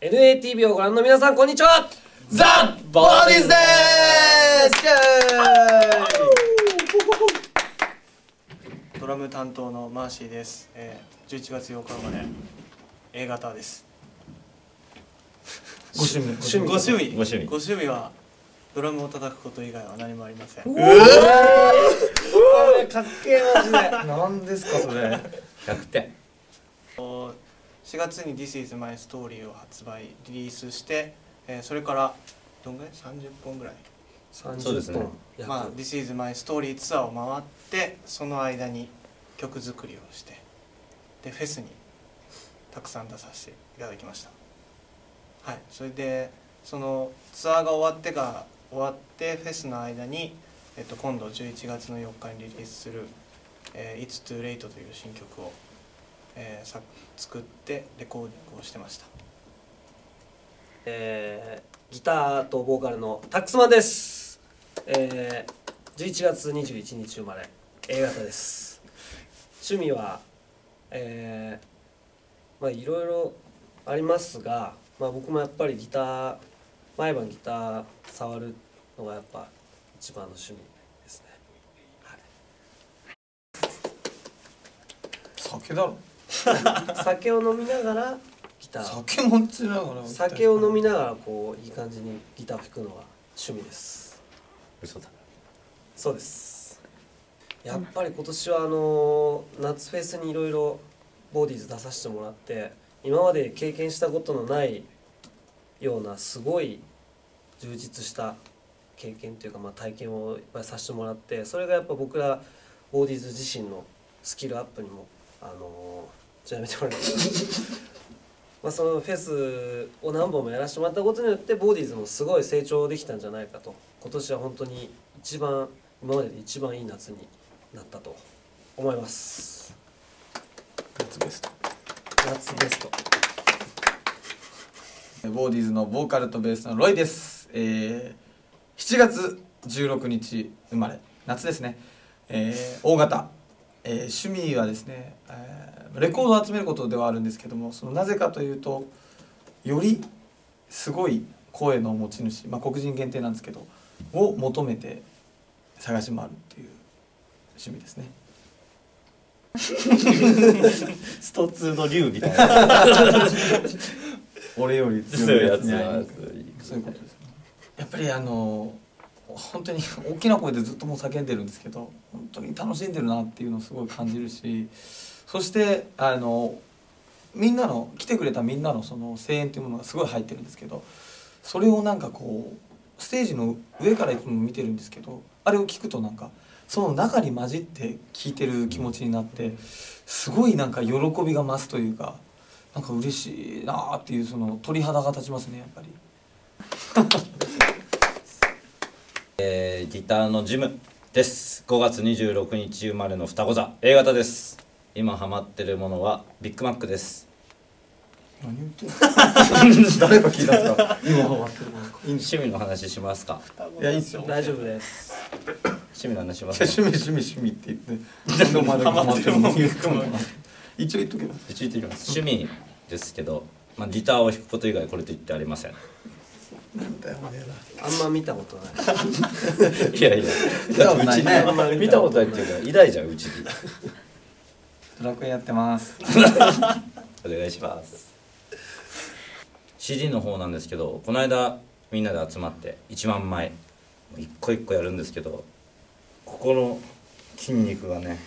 NATV をご覧の皆さんこんにちは。ザ・ボーディーズです。ドラム担当のマーシーです、えー、11月8日生まれ。A 型ですご趣味。ご趣味。ご趣味。ご趣味。はドラムを叩くこと以外は何もありません。かっけえマジで。何ですかそれ。100点4月に「This is my story」を発売リリースして、えーそれからどんぐらい？30本ぐらい。そうですね。30本約。まあ「This is my story」ツアーを回ってその間に曲作りをしてでフェスにたくさん出させていただきましたはい。それでそのツアーが終わってが終わってフェスの間に、えっと、今度11月の4日にリリースする「えー It's Too Late」という新曲を、えー作ってレコーディングをしてました。えーギターとボーカルのタックスマンです、えー、11月21日生まれ A 型です。趣味はえーまあいろいろありますが、まあ、僕もやっぱりギター毎晩ギター触るのがやっぱ一番の趣味ですね、酒だろ。はい、酒を飲みながらギター。酒持ちながら。酒を飲みながらこういい感じにギターを弾くのが趣味です。嘘だ。そうです。やっぱり今年はあの夏フェスにいろいろボディーズ出させてもらって今まで経験したことのないようなすごい充実した経験というか、まあ、体験をいっぱいさせてもらってそれがやっぱ僕らボディーズ自身のスキルアップにもあのちょっとやめてもらえますまあそのフェスを何本もやらせてもらったことによってボディーズもすごい成長できたんじゃないかと。今年は本当に一番今までで一番いい夏になったと思います。夏ベスト。夏ベストボーディーズのボーカルとベースのロイです、えー、7月16日生まれ夏ですね、えー、大型、えー、趣味はですね、えーレコードを集めることではあるんですけどもそのなぜかというとよりすごい声の持ち主、まあ、黒人限定なんですけどを求めて探し回るっていう趣味ですね。スト2の竜みたいな 俺より強いやつやそういうことですやっぱりあの本当に大きな声でずっともう叫んでるんですけど本当に楽しんでるなっていうのをすごい感じるしそしてあのみんなの来てくれたみんなのその声援っていうものがすごい入ってるんですけどそれをなんかこうステージの上からいつも見てるんですけどあれを聞くとなんかその中に混じって聞いてる気持ちになってすごいなんか喜びが増すというかなんか嬉しいなーっていうその鳥肌が立ちますねやっぱり。えーギターのジムです。5月26日生まれの双子座。A 型です。今ハマってるものはビッグマックです。何言ってんの？誰が聞いたんですか？今ハマってるなんか？趣味の話しますか？いやいいっすよ。大丈夫です。趣味の話しますか？趣味趣味趣味って言って何度までハマってるもん言っても。らう一応言っとけば一応言ってきます。趣味ですけど、まあ、ギターを弾くこと以外これと言ってありません。なんだよねあんま見たことない。いやいや。たことないね。見たことないっていうかいないじゃんうちに。ドラクエやってます。お願いします。CD の方なんですけどこの間みんなで集まって1万枚。一個一個やるんですけどここの筋肉がね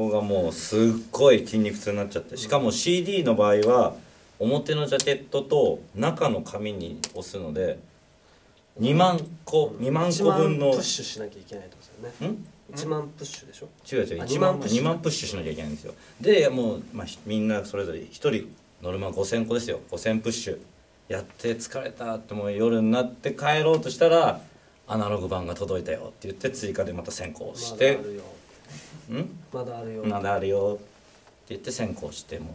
ここがもうすっごい筋肉痛になっちゃってしかも CD の場合は表のジャケットと中の紙に押すので2万個2万個分の1万プッシュしなきゃいけないってことですよね。ん？1万プッシュでしょ？違う違うあ1万2万プッシュ2万プッシュしなきゃいけないんですよ。でもう、まあ、ひみんなそれぞれ1人ノルマ5000個ですよ。5000プッシュやって疲れたってもう夜になって帰ろうとしたらアナログ版が届いたよって言って追加でまた1000個押して。まだあうん？まだあるよ。まだあるよって言って1000個押してもう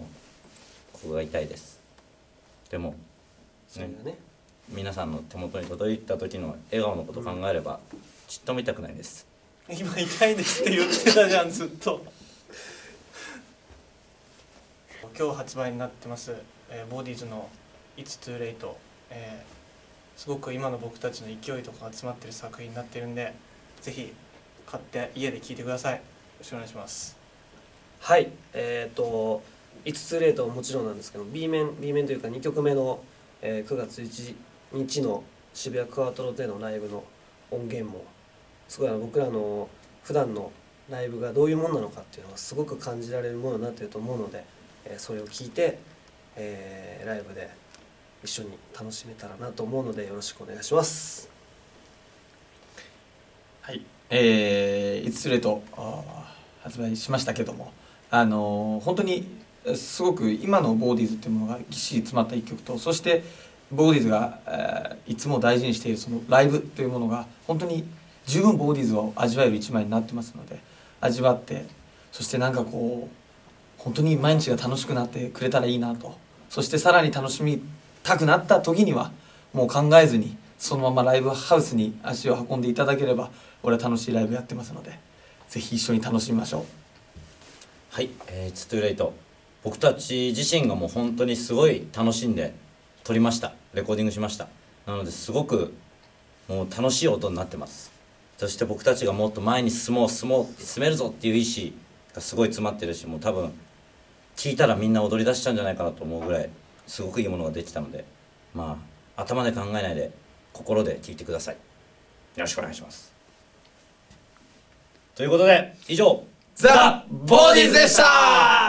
ここが痛いです。ででもそれがね。皆さんの手元に届いた時の笑顔のことを考えればちっとも痛くないです。今痛いですって言ってたじゃんずっと。今日発売になってます、えーボディーズの「It's Too Late」えーすごく今の僕たちの勢いとかが詰まってる作品になってるんでぜひ買って家で聴いてください。よろしくお願いします。はい。えっ、と「5つレート」ももちろんなんですけど B 面 B 面というか2曲目の、えー9月1日の渋谷クワトロでのライブの音源もすごい僕らの普段のライブがどういうもんなのかっていうのがすごく感じられるものになってると思うので、えーそれを聞いて、えーライブで一緒に楽しめたらなと思うのでよろしくお願いします。はい、えー、いつれとあー発売しましたけども、あのー本当にすごく今のボーディーズっていうものがぎっしり詰まった一曲とそしてボーディーズが、えーいつも大事にしているそのライブというものが本当に十分ボーディーズを味わえる一枚になってますので味わってそしてなんかこう本当に毎日が楽しくなってくれたらいいなと。そしてさらに楽しみたくなった時にはもう考えずにそのままライブハウスに足を運んでいただければ俺は楽しいライブやってますのでぜひ一緒に楽しみましょう。はい「えー、It's Too l a t」僕たち自身がもう本当にすごい楽しんで撮りました。レコーディングしました。なのですごくもう楽しい音になってます。そして僕たちがもっと前に進もう進もう進めるぞっていう意志がすごい詰まってるしもう多分聞いたらみんな踊り出しちゃうんじゃないかなと思うぐらいすごくいいものができたのでまあ頭で考えないで心で聞いてください。よろしくお願いします。ということで以上ザ・ボーディーズでした。